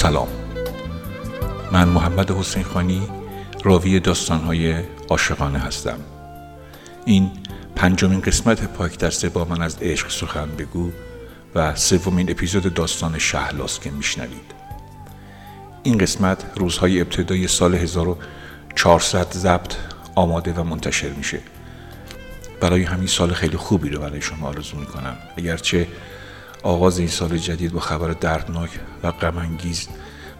سلام. من محمد حسین خانی راوی داستانهای عاشقانه هستم. این پنجمین قسمت پاک دسته با من از عشق سخن بگو و سومین اپیزود داستان شهلاست که میشنوید. این قسمت روزهای ابتدای سال 1400 ضبط آماده و منتشر میشه. برای همین سال خیلی خوبی رو برای شما آرزو می‌کنم. اگرچه آغاز این سال جدید با خبر دردناک و غمانگیز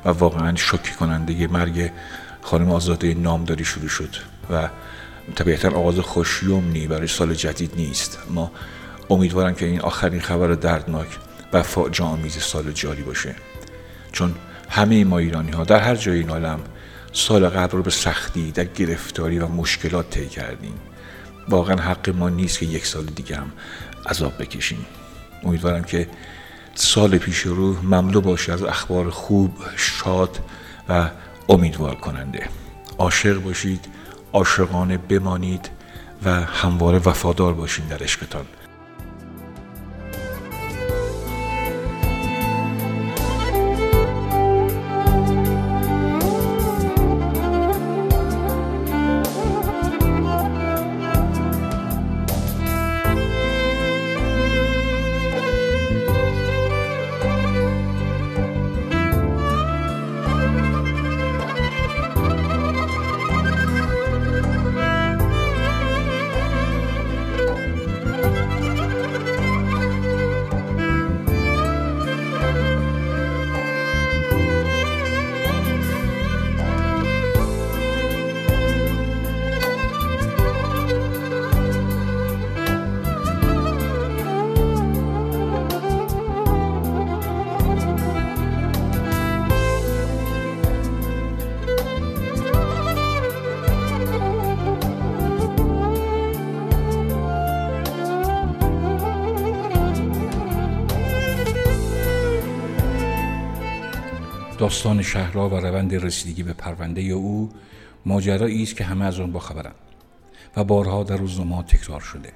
و واقعا شوکه کننده مرگ خانم آزاده نامداری شروع شد و طبیعتا آغاز خوشیومنی برای سال جدید نیست. ما امیدوارم که این آخرین خبر دردناک و فاجعه سال جاری باشه. چون همه ما ایرانی ها در هر جای این عالم سال قبل رو به سختی در گرفتاری و مشکلات طی کردیم. واقعا حق ما نیست که یک سال دیگه هم عذاب بکشیم. امیدوارم که سال پیش رو مملو باشه از اخبار خوب شاد و امیدوار کننده. عاشق باشید عاشقانه بمانید و همواره وفادار باشید در عشقتان. داستان شهرها و روند رسیدگی به پرونده او ماجرایی است که همه از آن باخبرند و بارها در روزنامه تکرار شده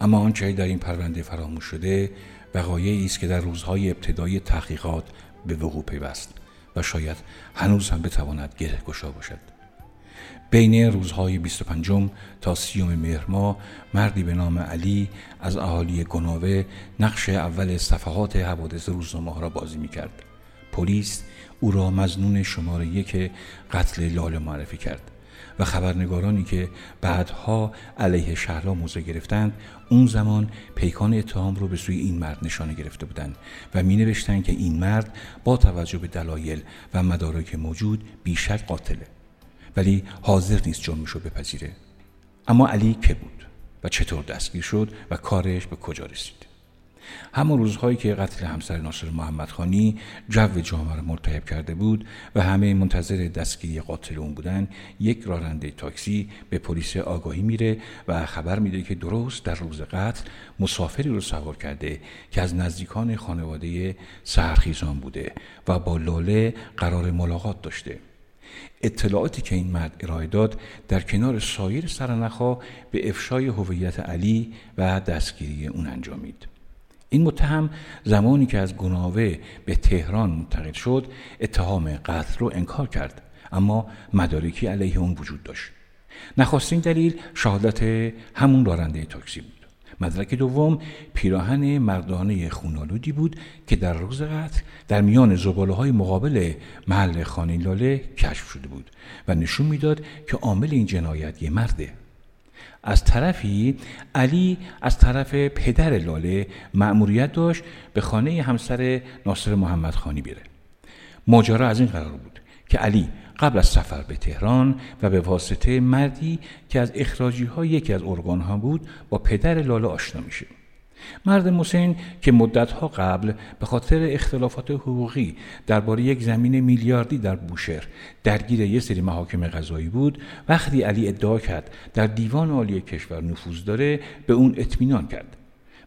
اما آنچه در این پرونده فراموش شده وقایعی است که در روزهای ابتدای تحقیقات به وقوع پیوست و شاید هنوز هم بتواند گره گشا باشد بین روزهای 25 تا سیوم مهر ماه مردی به نام علی از اهالی گناوه نقش اول صفحات حوادث روزنامه را بازی می کرد. پلیس او را مزنون شماره یک قتل لاله معرفی کرد و خبرنگارانی که بعدها علیه شهلا موضع گرفتند اون زمان پیکان اتهام رو به سوی این مرد نشانه گرفته بودند و می نوشتند که این مرد با توجه به دلایل و مدارک موجود بیشک قاتله ولی حاضر نیست جرمش رو بپذیره. اما علی که بود و چطور دستگیر شد و کارش به کجا رسید؟ همون روزهایی که قتل همسر ناصر محمد خانی جو جامعه را مرتعب کرده بود و همه منتظر دستگیری قاتل اون بودن یک راننده تاکسی به پلیس آگاهی میره و خبر میده که درست در روز قتل مسافری رو سوار کرده که از نزدیکان خانواده سهرخیزان بوده و با لاله قرار ملاقات داشته. اطلاعاتی که این مرد ارائه داد در کنار سایر سرنخها به افشای هویت علی و دستگیری اون انجامید. این متهم زمانی که از گناوه به تهران منتقل شد اتهام قتل رو انکار کرد. اما مدارکی علیه اون وجود داشت. نخستین دلیل شهادت همون راننده تاکسی بود. مدرک دوم پیراهن مردانه خونالودی بود که در روز قتل در میان زباله های مقابل محل خانه لاله کشف شده بود و نشون می‌داد که عامل این جنایت یه مرده. از طرفی علی از طرف پدر لاله مأموریت داشت به خانه همسر ناصر محمد خانی بیره ماجرا از این قرار بود که علی قبل از سفر به تهران و به واسطه مردی که از اخراجی ها یکی از ارگان ها بود با پدر لاله آشنا میشه. مرد موسین که مدتها قبل به خاطر اختلافات حقوقی درباره یک زمین میلیاردی در بوشهر درگیر یک سری محاکم قضایی بود وقتی علی ادعا کرد در دیوان عالی کشور نفوذ داره به اون اطمینان کرد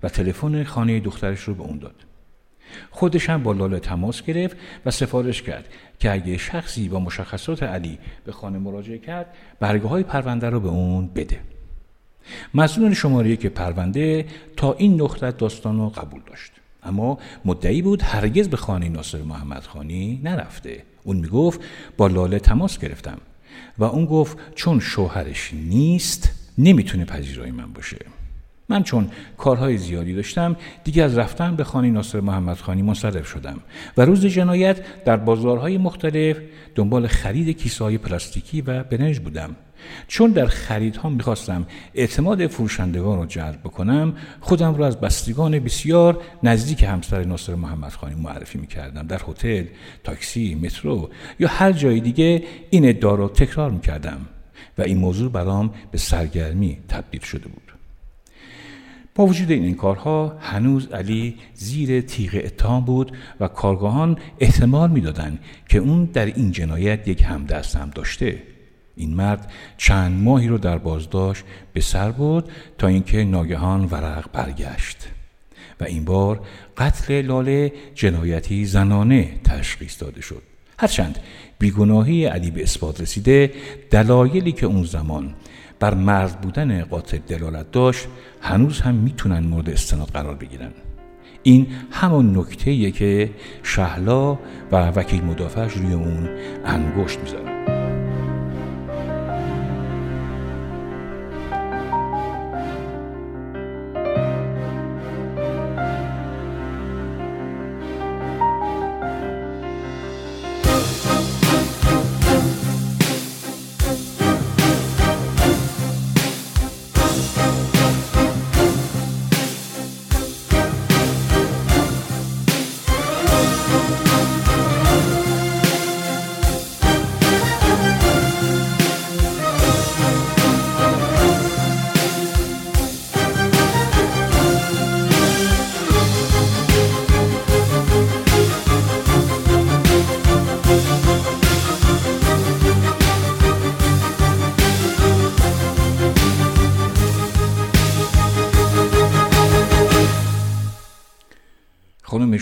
و تلفن خانه دخترش رو به اون داد. خودش هم با لاله تماس گرفت و سفارش کرد که اگه شخصی با مشخصات علی به خانه مراجعه کرد برگه های پرونده رو به اون بده. مزنون شماره که پرونده تا این نقطه داستان رو قبول داشت. اما مدعی بود هرگز به خانه ناصر محمد خانی نرفته. اون می‌گفت با لاله تماس گرفتم. و اون گفت چون شوهرش نیست نمی‌تونه پذیرای من باشه. من چون کارهای زیادی داشتم دیگه از رفتن به خانه ناصر محمد خانی منصرف شدم و روز جنایت در بازارهای مختلف دنبال خرید کیسه های پلاستیکی و برنج بودم. چون در خریدها می‌خواستم اعتماد فروشندگان رو جلب بکنم خودم رو از بستگان بسیار نزدیک همسر ناصر محمد خانی معرفی می‌کردم. در هتل تاکسی مترو یا هر جای دیگه این ادعا رو تکرار می‌کردم و این موضوع برام به سرگرمی تبدیل شده بود. با وجود این کارها هنوز علی زیر تیغ اتهام بود و کارگاهان احتمال می‌دادند که اون در این جنایت یک همدست هم داشته. این مرد چند ماهی رو در بازداشت به سر برد تا اینکه ناگهان ورق برگشت. و این بار قتل لاله جنایتی زنانه تشخیص داده شد. هرچند بیگناهی علی به اثبات رسیده دلایلی که اون زمان بر مرد بودن قاتل دلالت داشت هنوز هم می‌تونن مورد استناد قرار بگیرن. این همون نکته که شهلا و وکیل مدافعش روی اون انگشت می‌ذارن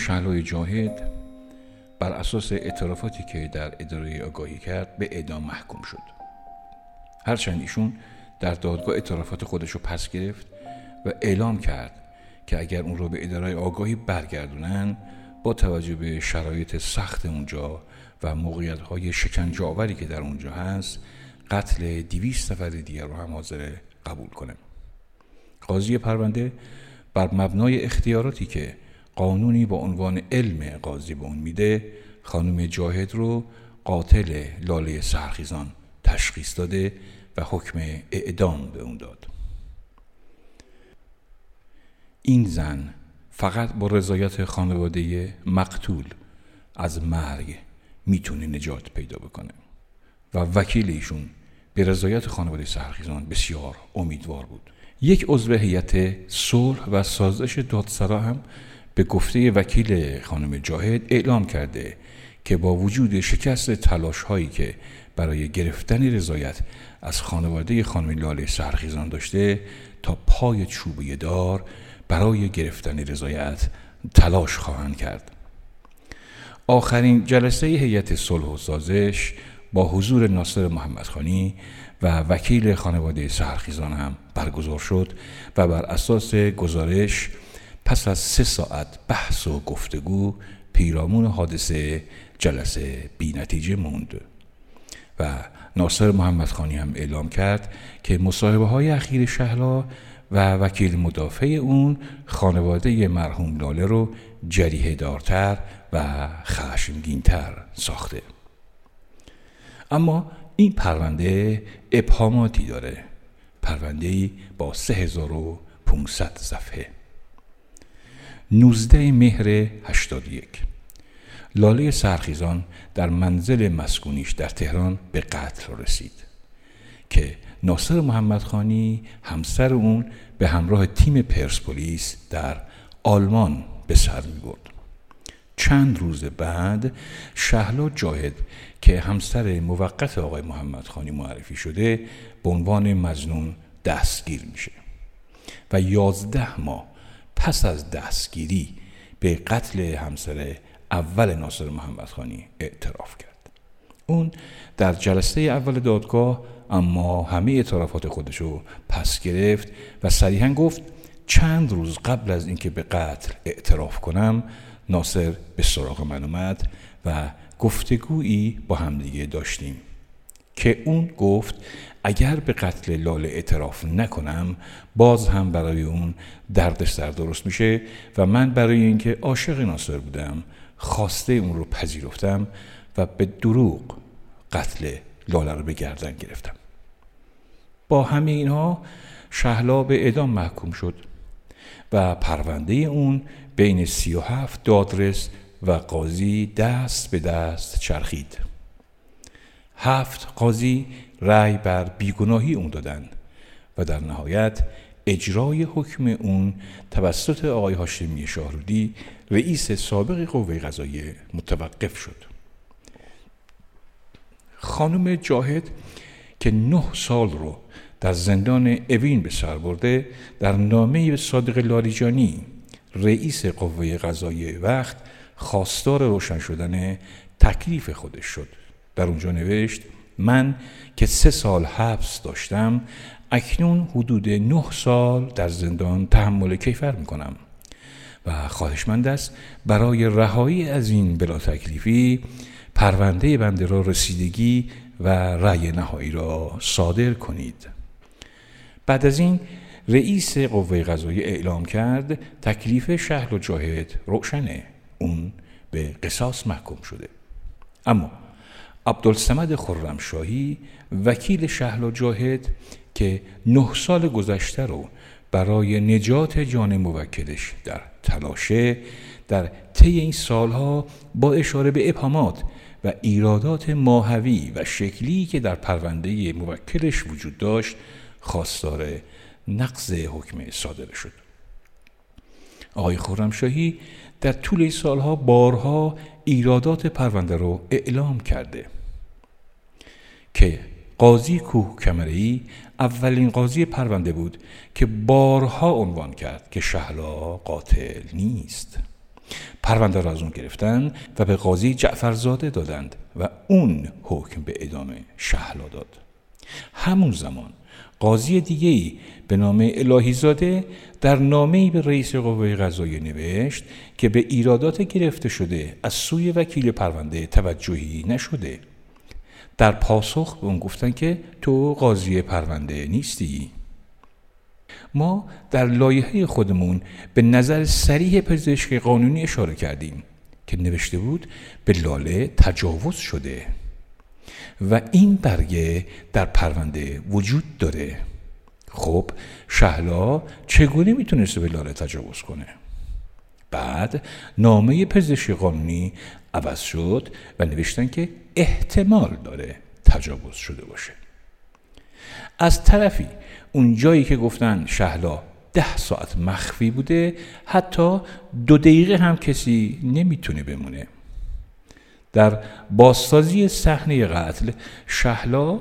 شهلای جاهد بر اساس اعترافاتی که در اداره آگاهی کرد به اعدام محکوم شد. هرچند ایشون در دادگاه اعترافات خودش رو پس گرفت و اعلام کرد که اگر اون رو به اداره آگاهی برگردونن با توجه به شرایط سخت اونجا و موقعیت های شکنجاوری که در اونجا هست قتل دیویست نفر دیگر رو هم حاضر قبول کنه. قاضی پرونده بر مبنای اختیاراتی که قانونی با عنوان علم قاضی به اون میده خانم جاهد رو قاتل لاله سرخیزان تشخیص داده و حکم اعدام به اون داد. این زن فقط با رضایت خانواده مقتول از مرگ می‌تونه نجات پیدا بکنه و وکیل ایشون به رضایت خانواده سرخیزان بسیار امیدوار بود. یک عضو هیئت صلح و سازش دادسرا هم به گفته وکیل خانم جاهد اعلام کرده که با وجود شکست تلاش هایی که برای گرفتن رضایت از خانواده خانم لاله سرخیزان داشته تا پای چوبی دار برای گرفتن رضایت تلاش خواهند کرد. آخرین جلسه هیئت صلح و سازش با حضور ناصر محمدخانی و وکیل خانواده سرخیزان هم برگزار شد و بر اساس گزارش پس از سه ساعت بحث و گفتگو پیرامون حادثه جلسه بی نتیجه موند و ناصر محمد خانی هم اعلام کرد که مصاحبه های اخیر شهلا و وکیل مدافع اون خانواده مرحوم لاله رو جریه دارتر و خشمگینتر ساخته. اما این پرونده ابهاماتی داره. پرونده با 3500 صفحه. 19 مهر 81 لاله سرخیزان در منزل مسکونیش در تهران به قتل رسید که ناصر محمدخانی همسر اون به همراه تیم پرسپولیس در آلمان به سر می برد. چند روز بعد شهلا جاهد که همسر موقت آقای محمدخانی معرفی شده به عنوان مزنون دستگیر میشه و یازده ماه پس از دستگیری به قتل همسر اول ناصر محمد خانی اعتراف کرد. اون در جلسه اول دادگاه اما همه اعترافات خودشو پس گرفت و صریحا گفت چند روز قبل از اینکه به قتل اعتراف کنم ناصر به سراغ من اومد و گفتگویی با همدیگه داشتیم. که اون گفت اگر به قتل لاله اعتراف نکنم باز هم برای اون دردسر درست میشه و من برای اینکه عاشق ناصر بودم خواسته اون رو پذیرفتم و به دروغ قتل لاله رو به گردن گرفتم. با همه اینها شهلا به اعدام محکوم شد و پرونده اون بین سی و هفت دادرس و قاضی دست به دست چرخید. هفت قاضی رأی بر بیگناهی اون دادن و در نهایت اجرای حکم اون توسط آقای هاشمی شاهرودی رئیس سابق قوه قضاییه متوقف شد. خانم جاهد که نه سال رو در زندان اوین به سر برده در نامه صادق لاریجانی رئیس قوه قضایی وقت خواستار روشن شدن تکلیف خودش شد. در اونجا نوشت من که سه سال حبس داشتم اکنون حدود نه سال در زندان تحمل کیفر می‌کنم. و خواهشمند است برای رهایی از این بلا تکلیفی پرونده بنده را رسیدگی و رأی نهایی را صادر کنید. بعد از این رئیس قوه قضایی اعلام کرد تکلیف شهر و جاهد روشنه. اون به قصاص محکوم شده. اما عبدالسمد خرمشاهی وکیل شهلا جاهد که نه سال گذشته رو برای نجات جان موکلش در تلاشه در طی این سالها با اشاره به ابهامات و ایرادات ماهوی و شکلی که در پرونده موکلش وجود داشت خواستار نقض حکم صادر شد. آقای خورمشاهی در طول این سالها بارها ایرادات پرونده رو اعلام کرده. که قاضی کوه کمری اولین قاضی پرونده بود که بارها عنوان کرد که شهلا قاتل نیست. پرونده را از اون گرفتن و به قاضی جعفرزاده دادند و اون حکم به ادامه شهلا داد. همون زمان قاضی دیگری به نام الهیزاده در نامه‌ای به رئیس قوه قضاییه نوشت که به ایرادات گرفته شده از سوی وکیل پرونده توجهی نشده. در پاسخ به اون گفتن که تو قاضی پرونده نیستی. ما در لایحه خودمون به نظر سریح پزشک قانونی اشاره کردیم که نوشته بود به لاله تجاوز شده و این برگه در پرونده وجود داره. خب شهلا چگونه می‌تونسته به لاله تجاوز کنه؟ بعد نامه پزشکی قانونی عوض شد و نوشتن که احتمال داره تجاوز شده باشه. از طرفی اون جایی که گفتن شهلا ده ساعت مخفی بوده حتی دو دقیقه هم کسی نمی‌تونه بمونه. در بازسازی صحنه قتل شهلا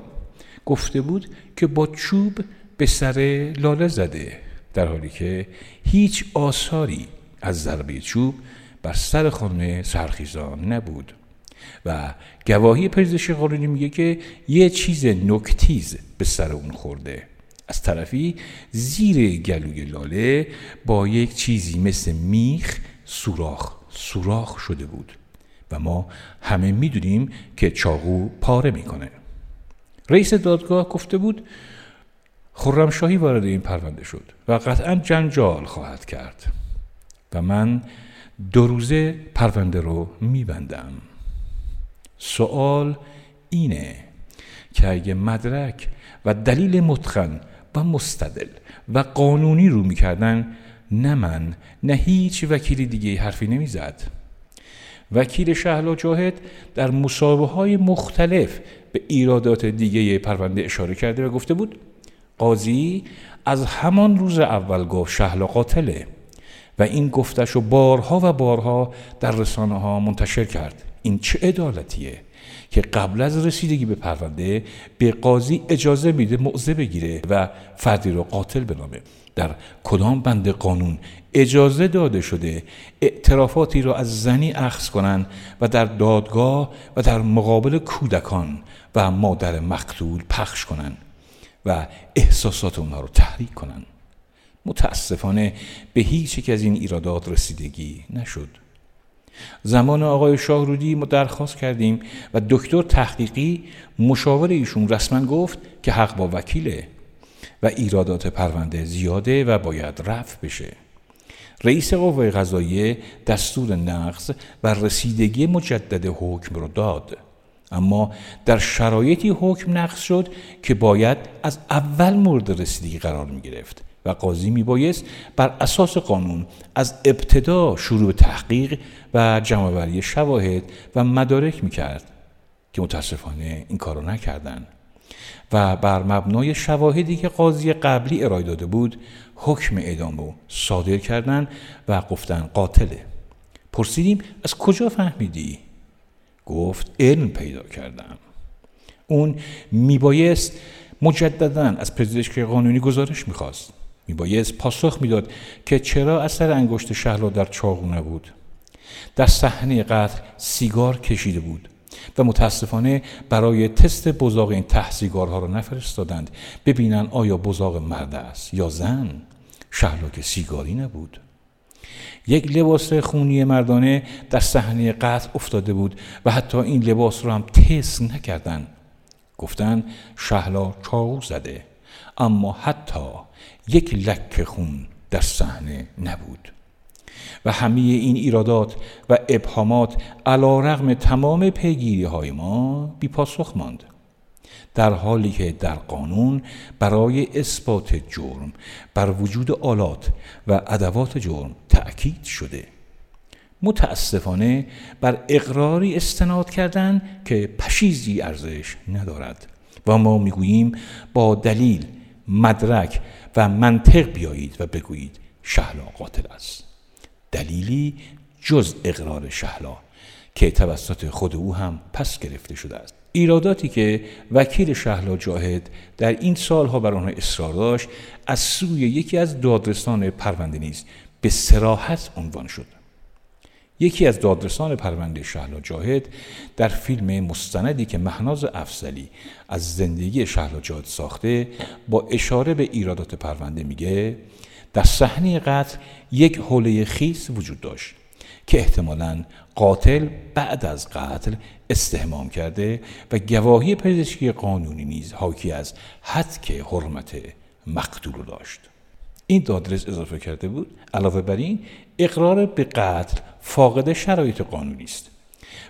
گفته بود که با چوب به سر لاله زده در حالی که هیچ آثاری از ضربه چوب بر سر خانم سرخیزان نبود. و گواهی پزشک قانونی میگه که یه چیز نکتیز به سر اون خورده. از طرفی زیر گلوی لاله با یک چیزی مثل میخ سوراخ سوراخ شده بود. و ما همه می‌دونیم که چاقو پاره می‌کنه. رئیس دادگاه گفته بود خرمشاهی وارد این پرونده شد و قطعا جنجال خواهد کرد. و من دو روزه پرونده رو میبندم. سوال اینه که اگه مدرک و دلیل متقن و مستدل و قانونی رو می‌کردن نه من نه هیچ وکیل دیگه حرفی نمی‌زد. وکیل شهلا جاهد در مصابه های مختلف به ایرادات دیگه پرونده اشاره کرده و گفته بود قاضی از همان روز اول گفت شهلا قاتله. و این گفتش رو بارها و بارها در رسانه ها منتشر کرد. این چه عدالتیه که قبل از رسیدگی به پرونده به قاضی اجازه میده موضع بگیره و فردی رو قاتل بنامه. در کدام بند قانون اجازه داده شده اعترافاتی را از زنی اخذ کنند و در دادگاه و در مقابل کودکان و مادر مقتول پخش کنند و احساسات اونها رو تحریک کنند؟ متاسفانه به هیچ یک از این ایرادات رسیدگی نشد. زمان آقای شاهرودی ما درخواست کردیم و دکتر تحقیقی مشاور ایشون رسما گفت که حق با وکیله و ایرادات پرونده زیاده و باید رفع بشه. رئیس قوه قضاییه دستور نقض و رسیدگی مجدد حکم رو داد. اما در شرایطی حکم نقض شد که باید از اول مورد رسیدگی قرار می گرفت و قاضی می بایست بر اساس قانون از ابتدا شروع تحقیق و جمعوری شواهد و مدارک می کرد که متاسفانه این کارو نکردند و بر مبنای شواهدی که قاضی قبلی ارائه داده بود حکم اعدام رو صادر کردند و گفتن قاتله. پرسیدیم از کجا فهمیدی؟ گفت علم پیدا کردم. اون میبایست مجددا از پزشک قانونی گزارش می‌خواست. میبایست پاسخ می‌داد که چرا اثر انگشت شهلا در چاقو نبود. در صحنه قتل سیگار کشیده بود و متاسفانه برای تست بزاق این ته سیگارها را نفرستادند ببینن آیا بزاق مرد است یا زن. شهلا که سیگاری نبود. یک لباس خونی مردانه در صحنه قتل افتاده بود و حتی این لباس رو هم تست نکردن. گفتن شهلا چاقو زده اما حتی یک لک خون در صحنه نبود. و همه این ایرادات و ابهامات علا رغم تمام پیگیری های ما بی پاسخ ماند. در حالی که در قانون برای اثبات جرم بر وجود آلات و ادوات جرم تأکید شده. متاسفانه بر اقراری استناد کردن که پشیزی ارزش ندارد. و ما می‌گوییم با دلیل مدرک و منطق بیایید و بگویید شهلا قاتل است. دلیلی جز اقرار شهلا که توسط خود او هم پس گرفته شده است. ایراداتی که وکیل شهلا جاهد در این سالها بر آنها اصرار داشت از سوی یکی از دادرسان پرونده نیز به سراحت عنوان شد. یکی از دادرسان پرونده شهلا جاهد در فیلم مستندی که مهناز افزلی از زندگی شهلا جاهد ساخته با اشاره به ایرادات پرونده میگه در صحنه قتل یک حوله خیس وجود داشت که احتمالا قاتل بعد از قتل استهمام کرده و گواهی پزشکی قانونی نیز حاکی از حد که حرمت مقتول داشت. این دادرس اضافه کرده بود. علاوه بر این اقرار به قتل فاقد شرایط قانونی است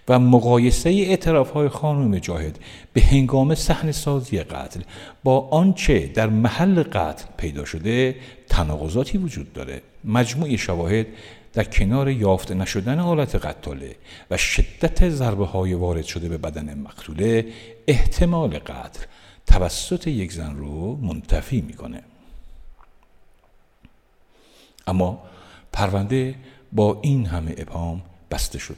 و مقایسه اعتراف های خانم جاهد به هنگام صحنه سازی قتل با آنچه در محل قتل پیدا شده تناقضاتی وجود داره. مجموع شواهد در کنار یافته نشدن حالت قتاله و شدت ضربه های وارد شده به بدن مقتوله احتمال قتل توسط یک زن رو منتفی می‌کنه. اما پرونده با این همه ابهام بسته شد.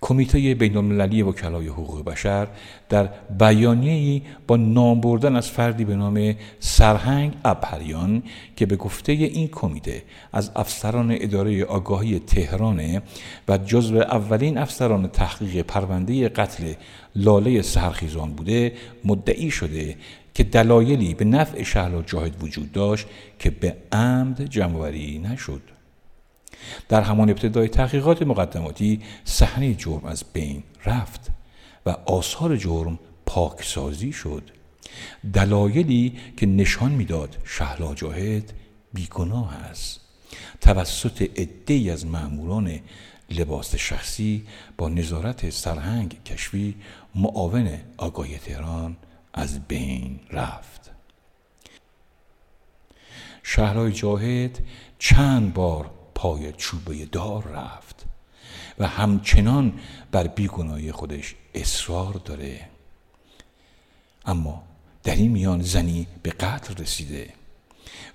کمیته بین المللی وکلای حقوق بشر در بیانیه‌ای با نام بردن از فردی به نام سرهنگ ابهریان که به گفته این کمیته از افسران اداره آگاهی تهران و جزو اولین افسران تحقیق پرونده قتل لاله سرخیزان بوده مدعی شده که دلایلی به نفع شهلا جاهد وجود داشت که به عمد جمعوری نشد. در همان ابتدای تحقیقات مقدماتی صحنه جرم از بین رفت و آثار جرم پاکسازی شد. دلایلی که نشان می‌داد شهلا جاهد بیگناه است. توسط عدهای از ماموران لباس شخصی با نظارت سرهنگ کشفی معاون آگاهی تهران از بین رفت. شهرهای جاهد چند بار پای چوبه دار رفت و همچنان بر بیگناهی خودش اصرار داره. اما در این میان زنی به قتل رسیده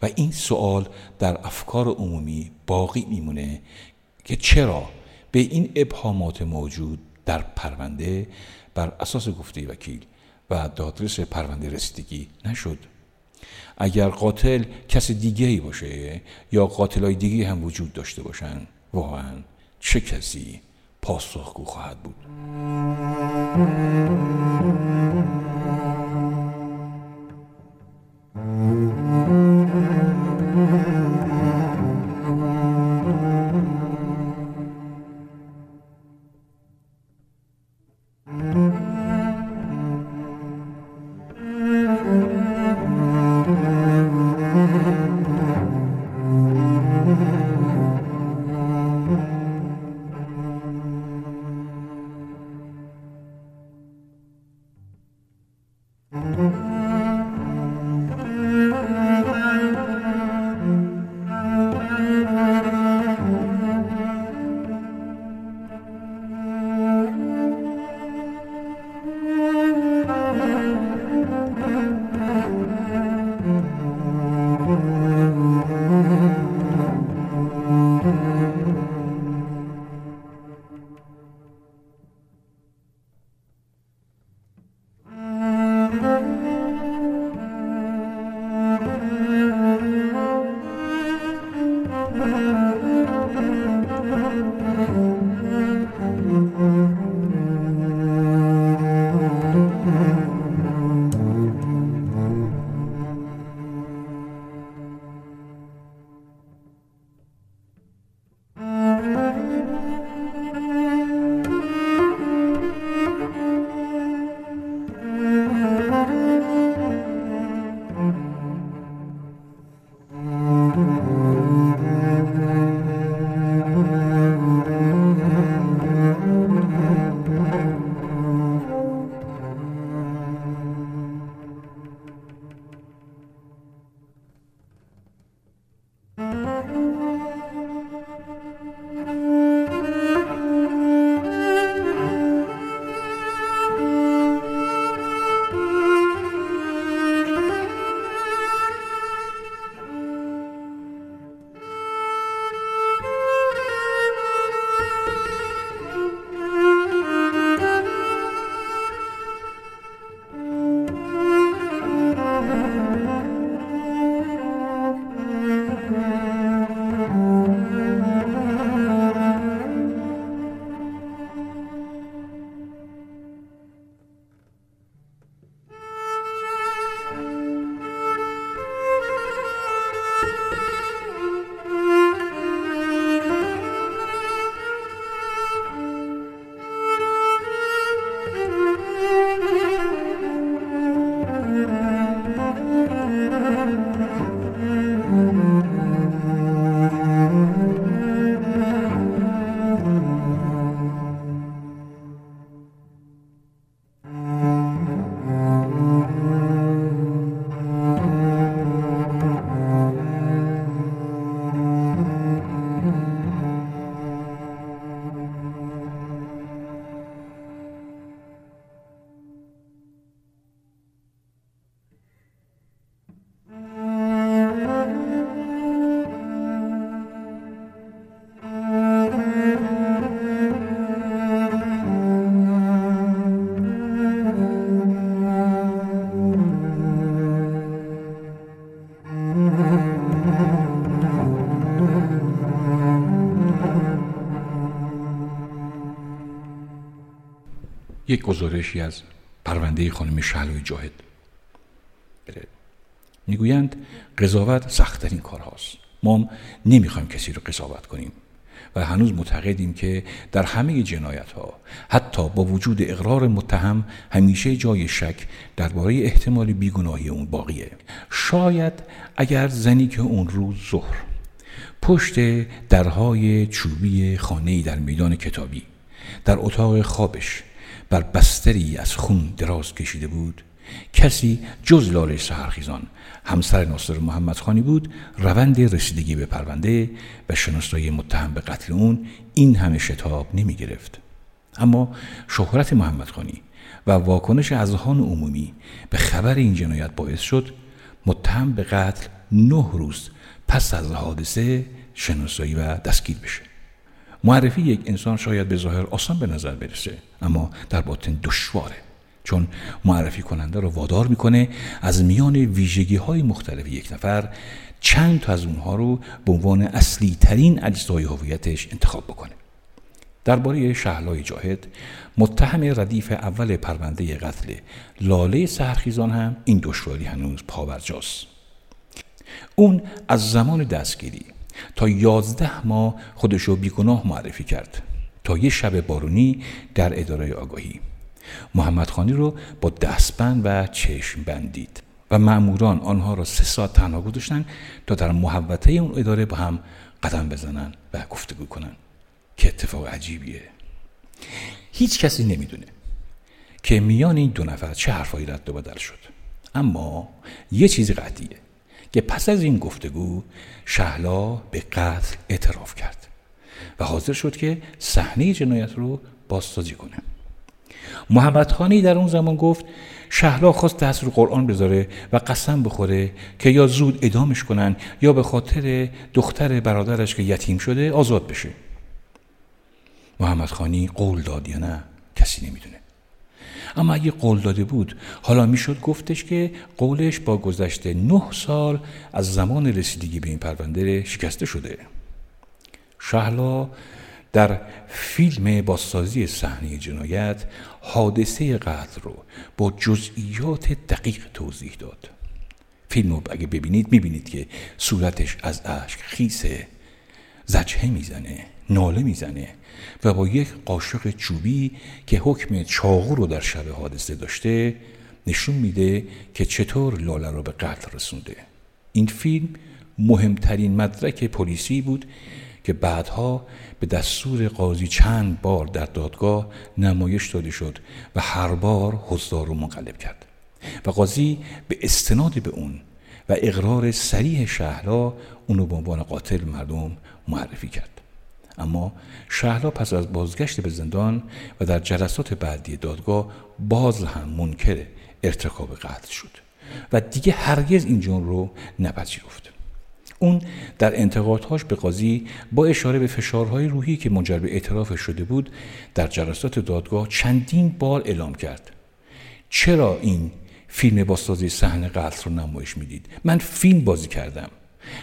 و این سوال در افکار عمومی باقی میمونه که چرا به این ابهامات موجود در پرونده بر اساس گفته وکیل و دادرس پرونده رسیدگی نشد. اگر قاتل کس دیگه ای باشه یا قاتل های دیگه هم وجود داشته باشن واقعا چه کسی پاسخگو خواهد بود؟ یک گزارشی از پرونده خانم شهلوی جاهد. بله. می‌گویند قضاوت سختترین کار هاست ما نمی‌خوایم کسی رو قضاوت کنیم و هنوز معتقدیم که در همه جنایت ها حتی با وجود اقرار متهم همیشه جای شک درباره احتمال بیگناهی اون باقیه. شاید اگر زنی که اون روز ظهر پشت درهای چوبی خانه در میدان کتابی در اتاق خوابش بر بستری از خون دراز کشیده بود. کسی جز لاله سهرخیزان همسر ناصر محمد خانی بود روند رسیدگی به پرونده و شناسایی متهم به قتل اون این همه شتاب نمی گرفت. اما شهرت محمد خانی و واکنش اذهان عمومی به خبر این جنایت باعث شد متهم به قتل نه روز پس از حادثه شناسایی و دستگیر بشه. معرفی یک انسان شاید به ظاهر آسان به نظر برسه اما در باطن دشواره چون معرفی کننده رو وادار می‌کنه از میان ویژگی های مختلف یک نفر چند تا از اونها رو به عنوان اصلی ترین اجزای هویتش انتخاب بکنه. درباره شهلای جاهد متهم ردیف اول پرونده قتل لاله سرخیزان هم این دشواری هنوز پاورجاست. اون از زمان دستگیری تا یازده ماه خودش رو بیگناه معرفی کرد. تا یه شب بارونی در اداره آگاهی. محمد خانی رو با دستبند و چشم بندید و معموران آنها را سه ساعت تنها گذاشتن تا در محوطه اون اداره با هم قدم بزنن و گفتگو کنن. که اتفاق عجیبیه. هیچ کسی نمی‌دونه که میان این دو نفر چه حرفایی رد و بدل شد. اما یه چیزی قطعیه. که پس از این گفتگو شهلا به قتل اعتراف کرد و حاضر شد که صحنه جنایت رو بازسازی کنه. محمد خانی در اون زمان گفت شهلا خواست دست رو قرآن بذاره و قسم بخوره که یا زود ادامش کنن یا به خاطر دختر برادرش که یتیم شده آزاد بشه. محمد خانی قول داد یا نه کسی نمی‌دونه. اما اگه قول داده بود حالا می‌شد گفتش که قولش با گذشته نه سال از زمان رسیدگی به این پرونده شکسته شده. شهلا در فیلم بازسازی صحنه جنایت حادثه قتل رو با جزئیات دقیق توضیح داد. فیلم رو اگه ببینید می‌بینید که صورتش از اشک خیسه زجهه می‌زنه ناله می‌زنه. و با یک قاشق چوبی که حکم چاقو رو در شب حادثه داشته نشون میده که چطور لاله رو به قتل رسونده. این فیلم مهمترین مدرک پلیسی بود که بعدها به دستور قاضی چند بار در دادگاه نمایش داده شد و هر بار حضار رو منقلب کرد. و قاضی به استناد به اون و اقرار سریح شهلا اونو به عنوان قاتل مردم معرفی کرد. اما شهلا پس از بازگشت به زندان و در جلسات بعدی دادگاه باز هم منکر ارتکاب قتل شد و دیگه هرگز این جون رو نپذیرفت. اون در انتقادهاش به قاضی با اشاره به فشارهای روحی که منجر به اعتراف شده بود در جلسات دادگاه چندین بار اعلام کرد. چرا این فیلم بازسازی صحنه قتل رو نمایش می‌دید؟ من فیلم بازی کردم.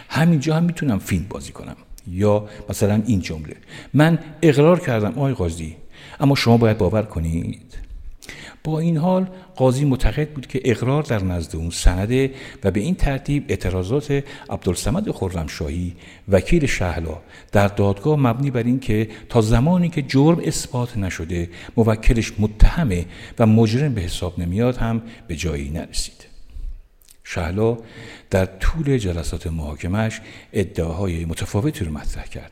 همینجا هم می‌تونم فیلم بازی کنم. یا مثلا این جمله. من اقرار کردم آقای قاضی اما شما باید باور کنید. با این حال قاضی معتقد بود که اقرار در نزد اون سنده و به این ترتیب اعتراضات عبدالسمد خرمشاهی وکیل شهلا در دادگاه مبنی بر این که تا زمانی که جرم اثبات نشده موکلش متهمه و مجرم به حساب نمیاد هم به جایی نرسید. شهلا در طول جلسات محاکمش ادعاهای متفاوتی رو مطرح کرد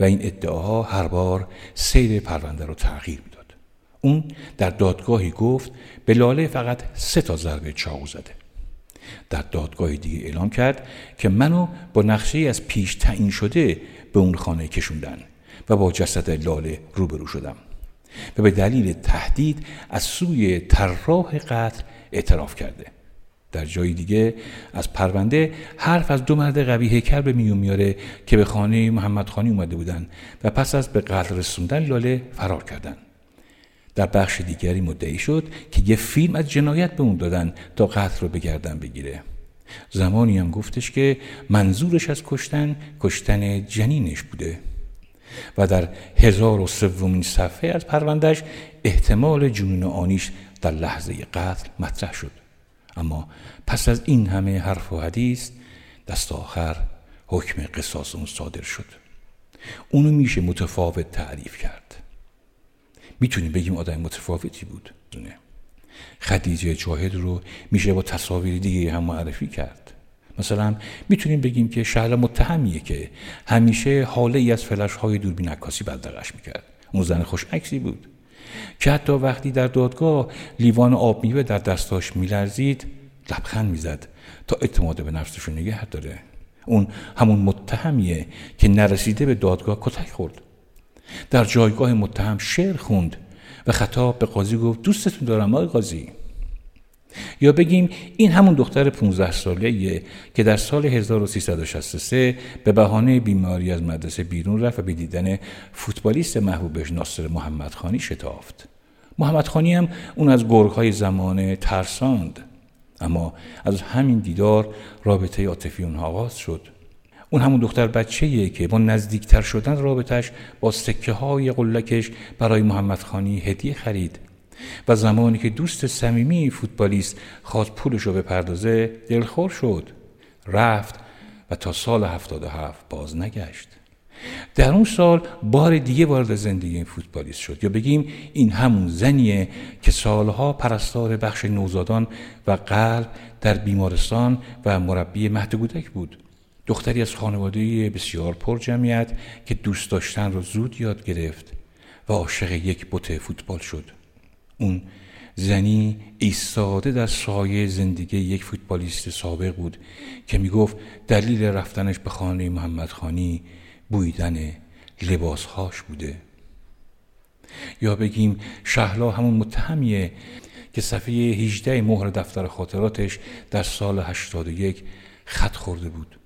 و این ادعاها هر بار سیر پرونده رو تغییر می‌داد. اون در دادگاهی گفت به لاله فقط سه تا ضربه چاقو زده. در دادگاهی دیگه اعلام کرد که منو با نقشه از پیش تعیین شده به اون خانه کشوندن و با جسد لاله روبرو شدم و به دلیل تهدید از سوی طراح قتل اعتراف کرده. در جای دیگه از پرونده حرف از دو مرد قوی هیکل به میون میاره که به خانه محمد خانی اومده بودن و پس از به قتل رسوندن لاله فرار کردند. در بخش دیگری مدعی شد که یه فیلم از جنایت به اون دادن تا قتل رو بگردن بگیره. زمانی هم گفتش که منظورش از کشتن کشتن جنینش بوده. و در هزار و سومین صفحه از پروندهش احتمال جنون آنیش در لحظه قتل مطرح شد. اما پس از این همه حرف و حدیث دست آخر حکم قصاص اون صادر شد. اونو میشه متفاوت تعریف کرد. می‌تونیم بگیم آدم متفاوتی بود. خدیجه جاهد رو میشه با تصاویر دیگه هم معرفی کرد. مثلا می‌تونیم بگیم که شهر متهمیه که همیشه حاله ای از فلش های دوربین عکاسی بدرقش می‌کرد. اون زن خوش عکسی بود. که حتی وقتی در دادگاه لیوان آب میوه در دستاش میلرزید لبخند می‌زد تا اعتماد به نفسش رو نگه داره. اون همون متهمیه که نرسیده به دادگاه کتک خورد. در جایگاه متهم شعر خوند و خطاب به قاضی گفت دوستتون دارم آقای قاضی. یا بگیم این همون دختر 15 ساله که در سال 1363 به بهانه بیماری از مدرسه بیرون رفت و به دیدن فوتبالیست محبوبش ناصر محمد خانی شتافت. محمد خانی هم اون از گرگهای زمانه ترساند اما از همین دیدار رابطه عاطفی اونها آغاز شد. اون همون دختر بچه‌ایه که با نزدیکتر شدن رابطش با سکه های قلکش برای محمد خانی هدیه خرید. و زمانی که دوست صمیمی فوتبالیست خواست پولش رو بپردازه دلخور شد. رفت و تا سال 77 باز نگشت. در اون سال بار دیگه وارد زندگی این فوتبالیست شد. یا بگیم این همون زنیه که سالها پرستار بخش نوزادان و قلب در بیمارستان و مربی مهد کودک بود. دختری از خانواده بسیار پر جمعیت که دوست داشتن رو زود یاد گرفت و عاشق یک بوت فوتبال شد. اون زنی ایستاده در سایه زندگی یک فوتبالیست سابق بود که می‌گفت دلیل رفتنش به خانه محمد خانی بویدن لباسهاش بوده. یا بگیم شهلا همون متهمیه که صفحه 18 مهر دفتر خاطراتش در سال 81 خط خورده بود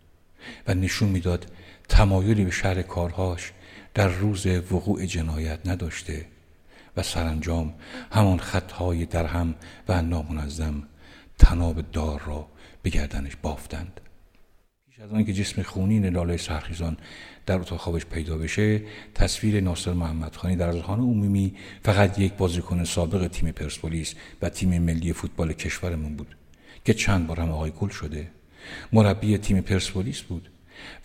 و نشون می‌داد تمایلی به شهر کارهاش در روز وقوع جنایت نداشته. و سرانجام همان خطهای درهم و نامنظم تناب دار را به گردنش بافتند. پیش از آنکه جسم خونین لاله سرخیزان در اتاق خوابش پیدا بشه تصویر ناصر محمدخانی در اذهان عمومی فقط یک بازیکن سابق تیم پرسپولیس و تیم ملی فوتبال کشورمون بود که چند بار هم آقای گل شده. مربی تیم پرسپولیس بود.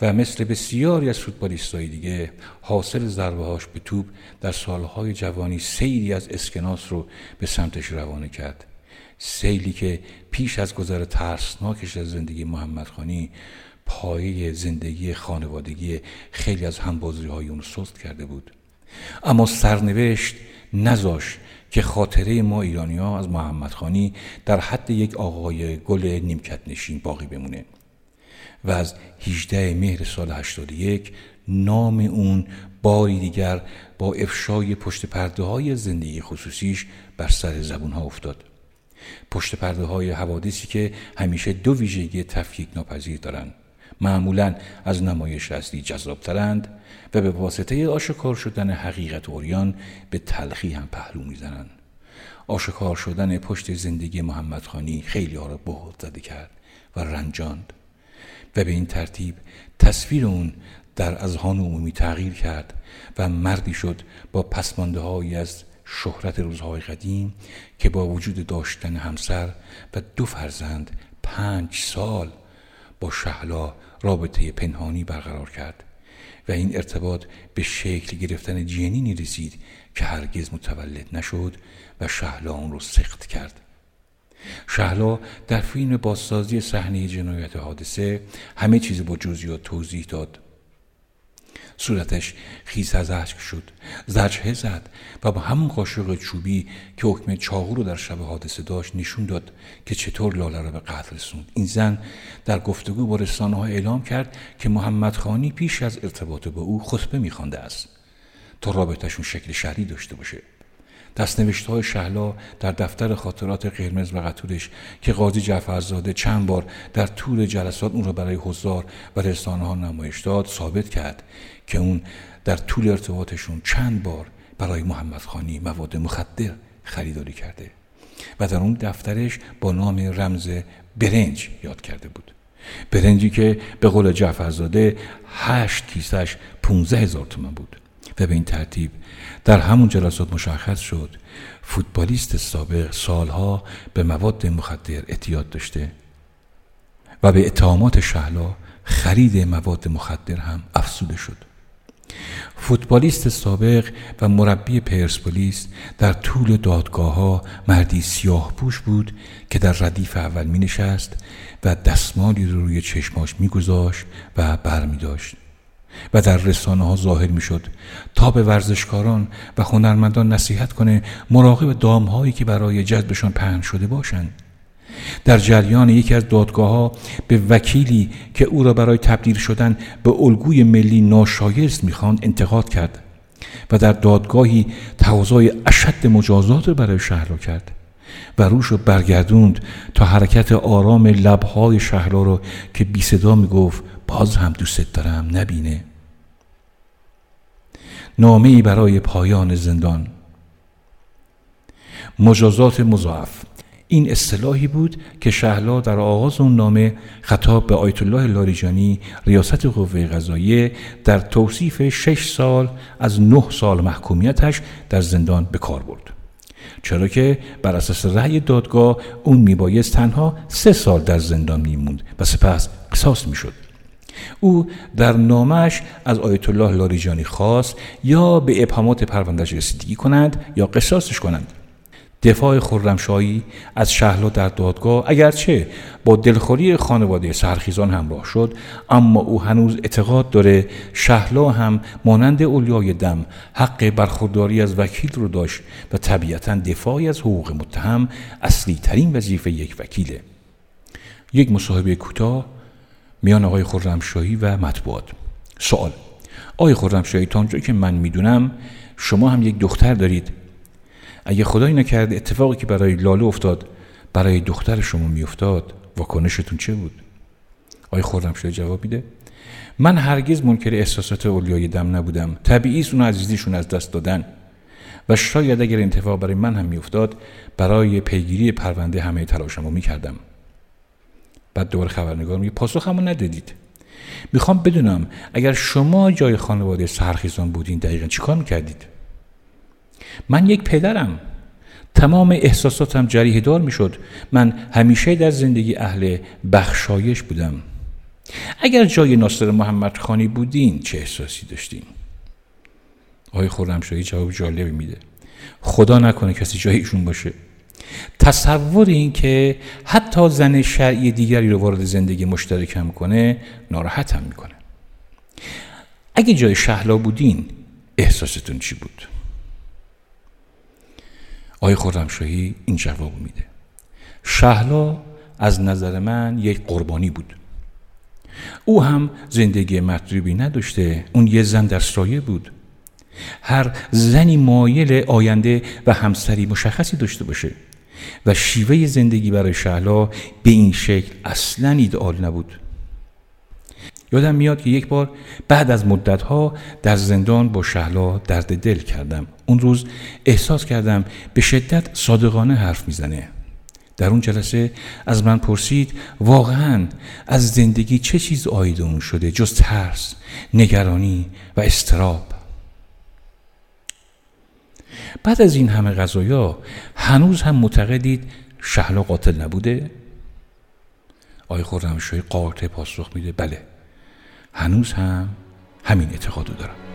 و مثل بسیاری از فوتبالیستای دیگه حاصل ضربه به توپ در سالهای جوانی سیلی از اسکناس رو به سمتش روانه کرد. سیلی که پیش از گذر ترسناکش از زندگی محمد خانی پایه زندگی خانوادگی خیلی از همبازی های اون سست کرده بود. اما سرنوشت نزاش که خاطره ما ایرانی ها از محمد خانی در حد یک آقای گل نیمکت نشین باقی بمونه. و از 18 مهر سال 81 نام اون باری دیگر با افشای پشت پرده های زندگی خصوصیش بر سر زبون ها افتاد. پشت پرده های حوادثی که همیشه دو ویژگی تفکیک ناپذیر دارند. معمولا از نمایش اصلی جذابترند و به واسطه آشکار شدن حقیقت اوریان به تلخی هم پهلو می‌زنند. آشکار شدن پشت زندگی محمد خانی خیلی ها را بهت زده کرد و رنجاند. و به این ترتیب تصویر اون در اذهان عمومی تغییر کرد و مردی شد با پسمانده هایی از شهرت روزهای قدیم که با وجود داشتن همسر و دو فرزند پنج سال با شهلا رابطه پنهانی برقرار کرد و این ارتباط به شکل گرفتن جنینی رسید که هرگز متولد نشد و شهلا اون رو سخت کرد. شهلا در فیلم بازسازی صحنه جنایت حادثه همه چیز با جزئیات توضیح داد. صورتش خیس از اشک شد. زجهه زد و با همون قاشق چوبی که حکم چاقو رو در شب حادثه داشت نشون داد که چطور لاله را به قتل رسوند. این زن در گفتگو با رسانه ها اعلام کرد که محمد خانی پیش از ارتباط با او خطبه میخوانده است تا رابطهشون شکل شهری داشته باشه. دستنوشت های شهلا در دفتر خاطرات قرمز و قطورش که قاضی جعفرزاده چند بار در طول جلسات اون را برای حضار و رسانه ها نمایش داد ثابت کرد که اون در طول ارتباطشون چند بار برای محمد خانی مواد مخدر خریداری کرده و در اون دفترش با نام رمز برنج یاد کرده بود. برنجی که به قول جعفرزاده هشت کیسش پونزه هزار تومن بود. و به این ترتیب در همون جلسات مشخص شد فوتبالیست سابق سالها به مواد مخدر اعتیاد داشته و به اتهامات شهلا خرید مواد مخدر هم افسوده شد. فوتبالیست سابق و مربی پرسپولیس در طول دادگاه ها مردی سیاه پوش بود که در ردیف اول می نشست و دستمالی رو روی چشماش می گذاشت و بر می داشت و در رسانه ها ظاهر می شد تا به ورزشکاران و هنرمندان نصیحت کنه مراقب دام هایی که برای جذبشان پهن شده باشند. در جریان یکی از دادگاه ها به وکیلی که او را برای تبدیل شدن به الگوی ملی ناشایست می‌خواند انتقاد کرد و در دادگاهی تقاضای اشد مجازات را برای شهلا کرد و روش رو برگردوند تا حرکت آرام لبهای شهلا را که بی صدا می گفت باز هم دوست دارم نبینه. نامه برای پایان زندان. مجازات مضاعف. این اصطلاحی بود که شهلا در آغاز اون نامه خطاب به آیت الله لاریجانی ریاست قوه قضاییه در توصیف شش سال از نه سال محکومیتش در زندان به کار برد. چرا که بر اساس رأی دادگاه اون میبایست تنها سه سال در زندان میموند و سپس قصاص می‌شد. او در نامش از آیت الله لاریجانی خواست یا به ابهامات پروندهش رسیدگی کنند یا قصاصش کنند. دفاع خرمشاهی از شهلا در دادگاه اگرچه با دلخوری خانواده سرخیزان همراه شد اما او هنوز اعتقاد داره شهلا هم مانند اولیای دم حق برخورداری از وکیل رو داشت و طبیعتا دفاعی از حقوق متهم اصلی ترین وظیفه یک وکیله. یک مصاحبه کوتاه میان آقای خرمشاهی و مطبوعات. سوال. آقای خرمشاهی تا اونجایی که من می‌دونم شما هم یک دختر دارید. اگه خدایی نکرده اتفاقی که برای لاله افتاد برای دختر شما میافتاد واکنشتون چه بود؟ آقای خرمشاهی جواب میده. من هرگز منکر احساسات اولیای دم نبودم. طبیعی اون عزیزیشون از دست دادن. و شاید اگر انتفاع برای من هم میافتاد برای پیگیری پرونده همه تلاشم رو می‌کردم. بعد دوباره خبرنگار میگه پاسخ همون ندادید. می‌خوام بدونم اگر شما جای خانواده سرخیزان بودین دقیقا چیکار می‌کردید؟ من یک پدرم. تمام احساساتم جریه دار می‌شد. من همیشه در زندگی اهل بخشایش بودم. اگر جای ناصر محمد خانی بودین چه احساسی داشتین؟ آقای خورمشاهی جواب جالبی میده. خدا نکنه کسی جای ایشون باشه. تصور این که حتی زن شرعی دیگری رو وارد زندگی مشترکم کنه ناراحتم می‌کنه. اگه جای شهلا بودین احساستون چی بود؟ آقای خورمشاهی این جواب میده. شهلا از نظر من یک قربانی بود. او هم زندگی مطلوبی نداشته اون یه زن در سایه بود. هر زنی مایل آینده و همسری مشخصی داشته باشه. و شیوه زندگی برای شهلا به این شکل اصلا ایدئال نبود. یادم میاد که یک بار بعد از مدتها در زندان با شهلا درد دل کردم. اون روز احساس کردم به شدت صادقانه حرف می‌زنه. در اون جلسه از من پرسید واقعا از زندگی چه چیز آید اون شده جز ترس نگرانی و استراب بعد از این همه غذایا هنوز هم معتقدید شهلا قاتل نبوده؟ آقای خورمشاهی قاطع پاسخ میده بله. هنوز هم همین اعتقادو دارم.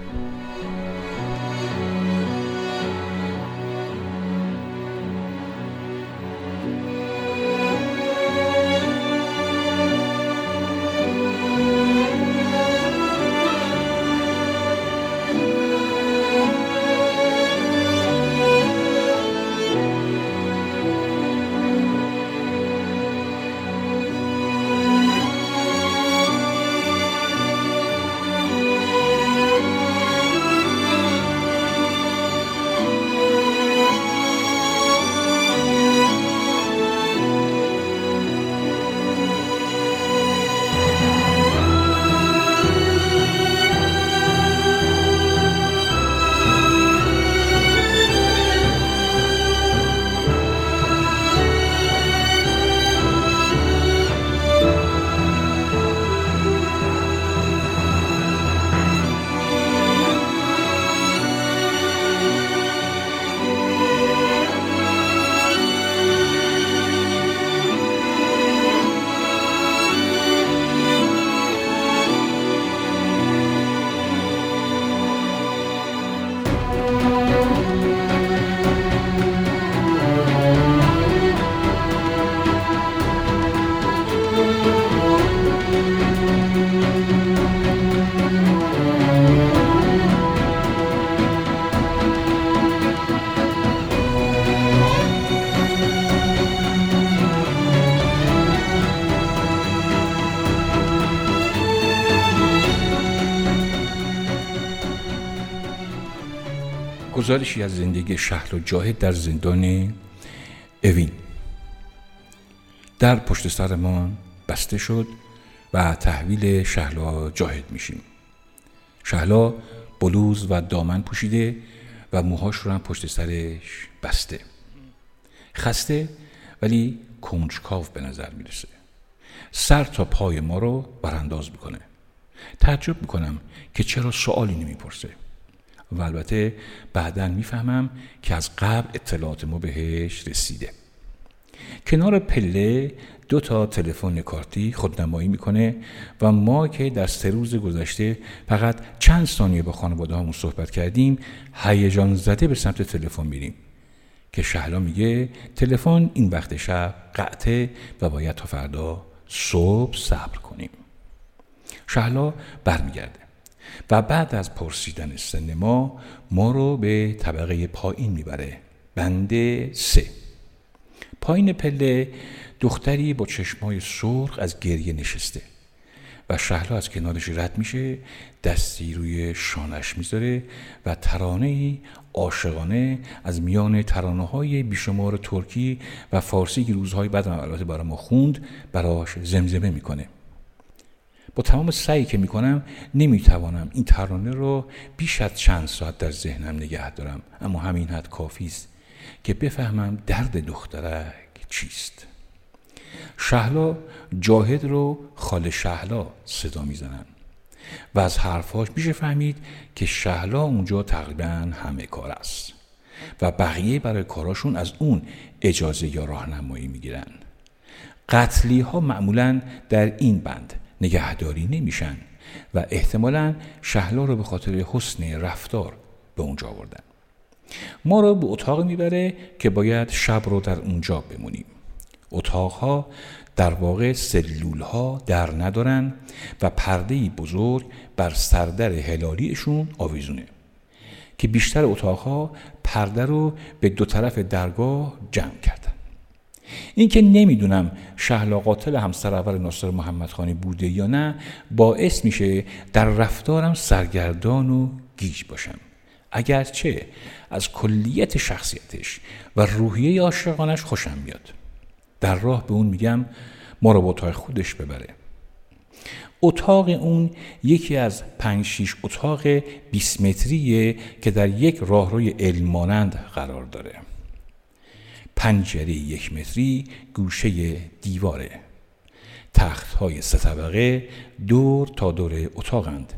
گزارشی از زندگی شهر و جاهد در زندان اوین. در پشت سرمان بسته شد و تحویل شهلا جاهد میشیم. شهلا بلوز و دامن پوشیده و موهاش رو هم پشت سرش بسته. خسته ولی کنجکاو به نظر می‌رسه. سر تا پای ما رو برانداز می‌کنه. تعجب می‌کنم که چرا سوالی نمی‌پرسه. و البته بعدا می‌فهمم که از قبل اطلاعات ما بهش رسیده. کنار پله دو تا تلفن کارتی خودنمایی می‌کنه و ما که در سه روز گذشته فقط چند ثانیه با خانواده همون صحبت کردیم هیجان زده به سمت تلفن میریم که شهلا میگه تلفن این وقت شب قطعه و باید تا فردا صبح صبر کنیم. شهلا برمیگرده. و بعد از پرسیدن سن ما ما رو به طبقه پایین می‌بره. بند سه. پایین پله دختری با چشمای سرخ از گریه نشسته و شهلا از کنارش رد میشه دستی روی شانش می‌ذاره و ترانه عاشقانه از میان ترانه های بیشمار ترکی و فارسی که روزهای بعد البته برای ما خوند براش زمزمه می‌کنه. با تمام سعی که می‌کنم نمی‌توانم این ترانه رو بیش از چند ساعت در ذهنم نگه دارم. اما همین حد کافی است که بفهمم درد دخترک چیست. شهلا جاهد رو خاله شهلا صدا می‌زنن و از حرفاش میشه فهمید که شهلا اونجا تقریبا همه کار است و بقیه برای کاراشون از اون اجازه یا راهنمایی می‌گیرن. قتلی ها معمولا در این بند نگهداری نمیشن و احتمالا شهلا رو به خاطر حسن رفتار به اونجا آوردن. ما رو به اتاق می‌بره که باید شب رو در اونجا بمونیم. اتاقها در واقع سلول ها در ندارن و پرده بزرگ بر سردر هلالیشون آویزونه که بیشتر اتاقها پرده رو به دو طرف درگاه جمع کردن. اینکه نمی‌دونم شهلا قاتل همسر اول ناصر محمد خانی بوده یا نه باعث میشه در رفتارم سرگردان و گیج باشم. اگرچه از کلیت شخصیتش و روحیه عاشقانش خوشم میاد. در راه به اون میگم ما رو به اتاق خودش ببره. اتاق اون یکی از پنج شیش اتاق 20 متریه که در یک راهروی علمانند قرار داره. پنجره یک متری گوشه دیواره. تخت های سه طبقه دور تا دور اتاقند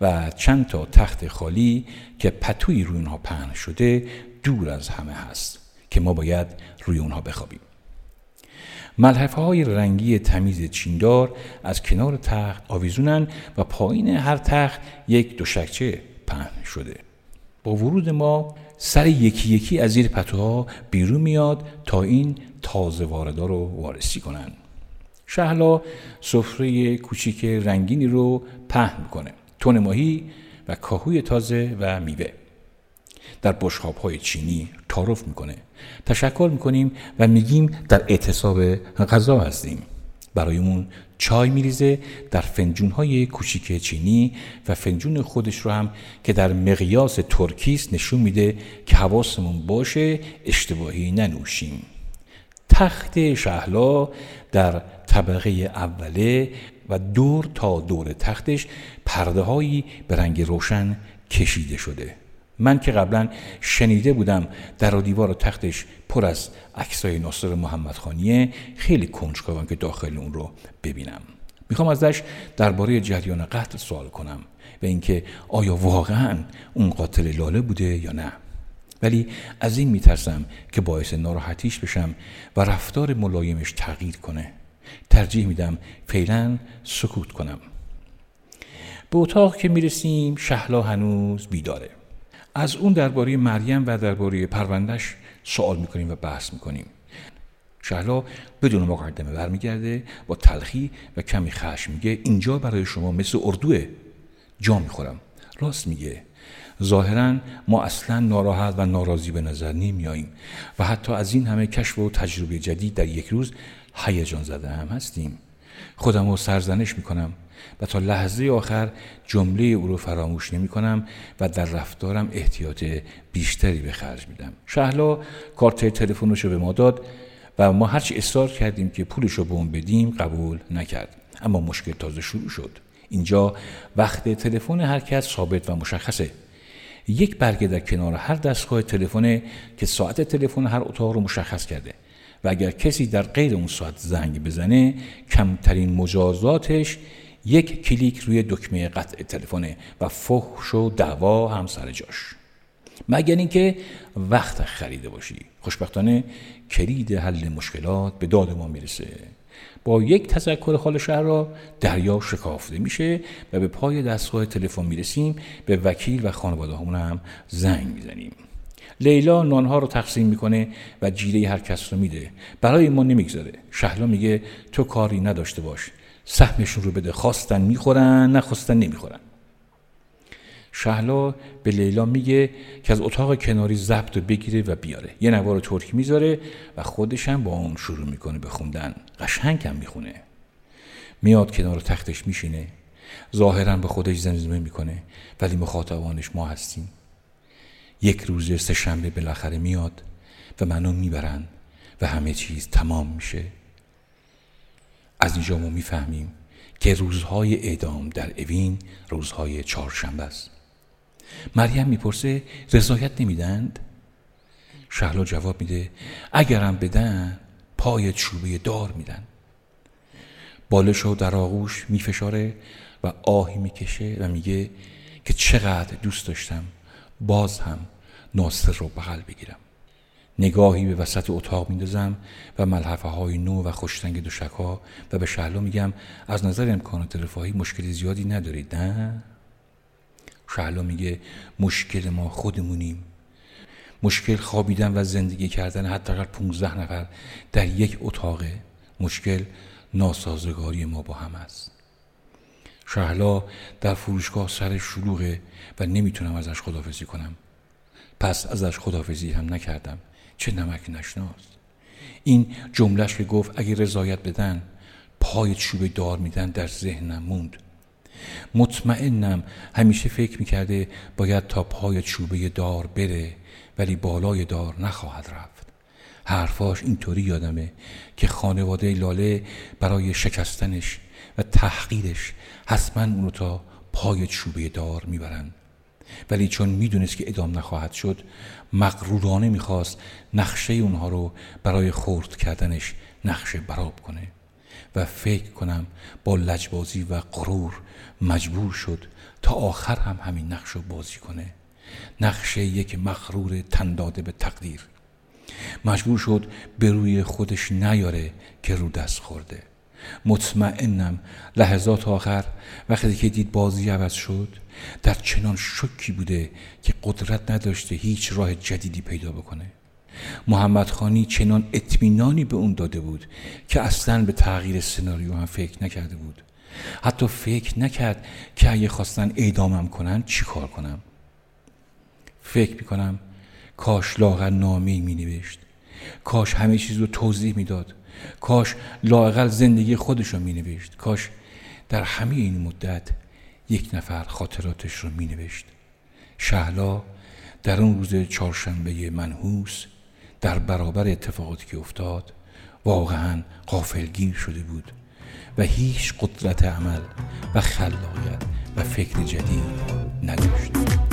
و چند تا تخت خالی که پتوی روی اونها پهن شده دور از همه هست که ما باید روی اونها بخوابیم. ملحفه های رنگی تمیز چیندار از کنار تخت آویزونن و پایین هر تخت یک دوشکچه پهن شده. با ورود ما سر یکی یکی از زیر پتوها بیرون میاد تا این تازه واردا رو وارسی کنن. شهلا سفره کوچیک رنگینی رو پهن می‌کنه تون ماهی و کاهوی تازه و میوه. در بشخاب های چینی تعارف می‌کنه تشکر می‌کنیم و میگیم در اعتصاب غذا هستیم. برایمون چای میریزه در فنجون های کوچیک چینی و فنجون خودش رو هم که در مقیاس ترکیس نشون میده که حواسمون باشه اشتباهی ننوشیم. تخت شهلا در طبقه اوله و دور تا دور تختش پرده هایی به رنگ روشن کشیده شده. من که قبلا شنیده بودم در و دیوار و تختش پر از عکسای ناصر محمد خانیه خیلی کنجکاوم که داخل اون رو ببینم. می‌خوام ازش درباره جریان قتل سوال کنم و اینکه آیا واقعا اون قاتل لاله بوده یا نه. ولی از این میترسم که باعث ناراحتیش بشم و رفتار ملایمش تغییر کنه. ترجیح میدم فعلا سکوت کنم. به اتاق که می‌رسیم شهلا هنوز بیداره. از اون درباره مریم و درباره پروندش سوال می‌کنیم و بحث می‌کنیم. شهلا بدون مقدمه برمیگرده با تلخی و کمی خشم میگه اینجا برای شما مثل اردوه. جا می‌خورم. راست میگه. ظاهرا ما اصلا ناراحت و ناراضی به نظر نمیاییم و حتی از این همه کشف و تجربه جدید در یک روز هیجان زده هم هستیم. خودم رو سرزنش می‌کنم. و تا لحظه آخر جمله او رو فراموش نمی کنم و در رفتارم احتیاط بیشتری به خرج میدم. شهلا کارت تلفنش رو به ما داد و ما هرچی اصرار کردیم که پولش رو به اون بدیم قبول نکرد. اما مشکل تازه شروع شد. اینجا وقت تلفن هر کس ثابت و مشخصه. یک برگه در کنار هر دستگاه تلفن که ساعت تلفن هر اتاق رو مشخص کرده و اگر کسی در غیر اون ساعت زنگ بزنه کمترین مجازاتش یک کلیک روی دکمه قطع تلفن و فحش و دعوا هم سر جاش. مگر اینکه وقت خریده باشی. خوشبختانه کلید حل مشکلات به داد ما می‌رسه. با یک تذکر خال شهر را دریا شکافته میشه و به پای دستگاه تلفن می‌رسیم. به وکیل و خانواده همون هم زنگ می‌زنیم. لیلا نانها رو تقسیم می‌کنه و جیره هر کس رو میده. برای ما نمی‌گذاره. شهلا میگه تو کاری نداشته باش. سهمشون رو بده. خواستن می‌خورن نخواستن نمی‌خورن. شهلا به لیلا میگه که از اتاق کناری ضبط بگیره و بیاره. یه نوار ترکی می‌ذاره و خودش هم با اون شروع می‌کنه به خوندن. قشنگ هم می‌خونه. میاد کنار تختش میشینه. ظاهرا به خودش زمزمه می‌کنه ولی مخاطبانش ما هستیم. یک روز سه شنبه بالاخره میاد و منو می‌برن و همه چیز تمام میشه. از اینجا ما می‌فهمیم که روزهای اعدام در اوین روزهای چهارشنبه است. مریم می‌پرسه رضایت نمیدند شهلا جواب میده اگرم بدن پای چوبه دار میدن. بالشو در آغوش میفشاره و آهی می‌کشه و میگه که چقدر دوست داشتم باز هم ناصر رو بغل بگیرم. نگاهی به وسط اتاق میندازم و ملحفه های نو و خوشتنگ دوشک ها و به شهلا میگم از نظر امکانات رفاهی مشکل زیادی ندارید نه؟ شهلا میگه مشکل ما خودمونیم. مشکل خوابیدن و زندگی کردن اگر 15 نفر در یک اتاقه. مشکل ناسازگاری ما با هم است. شهلا در فروشگاه سر شلوغه و نمی‌تونم ازش خدافزی کنم. پس ازش خدافزی هم نکردم. چه نمک نشناس. این جملهش که گفت اگه رضایت بدن پای چوب دار میدن در ذهنم موند. مطمئنم همیشه فکر می‌کرده باید تا پای چوبه دار بره ولی بالای دار نخواهد رفت. حرفاش اینطوری یادمه که خانواده لاله برای شکستنش و تحقیرش حتما اونو تا پای چوبه دار می‌برن. ولی چون می‌دونست که ادام نخواهد شد مغرورانه می‌خواست نقشه اونها رو برای خورد کردنش نقشه براب کنه و فکر کنم با لجبازی و غرور مجبور شد تا آخر هم همین نقش رو بازی کنه. نقشه یک مغرور تنداده به تقدیر. مجبور شد به روی خودش نیاره که رو دست خورده. مطمئنم لحظات آخر وقتی که دید بازی عوض شد در چنان شکی بوده که قدرت نداشته هیچ راه جدیدی پیدا بکنه. محمد خانی چنان اطمینانی به اون داده بود که اصلا به تغییر سناریو هم فکر نکرده بود. حتی فکر نکرد که اگه خواستن اعدامم کنن چی کار کنم. فکر می‌کنم کاش لاغر نامی می نوشت کاش همه چیز رو توضیح می‌داد. کاش لاقل زندگی خودش رو می نوشت کاش در همه این مدت یک نفر خاطراتش رو می نوشت شهلا در اون روز چهارشنبه منحوس در برابر اتفاقاتی که افتاد واقعا قافلگیر شده بود و هیچ قدرت عمل و خلاقیت و فکر جدید نداشت.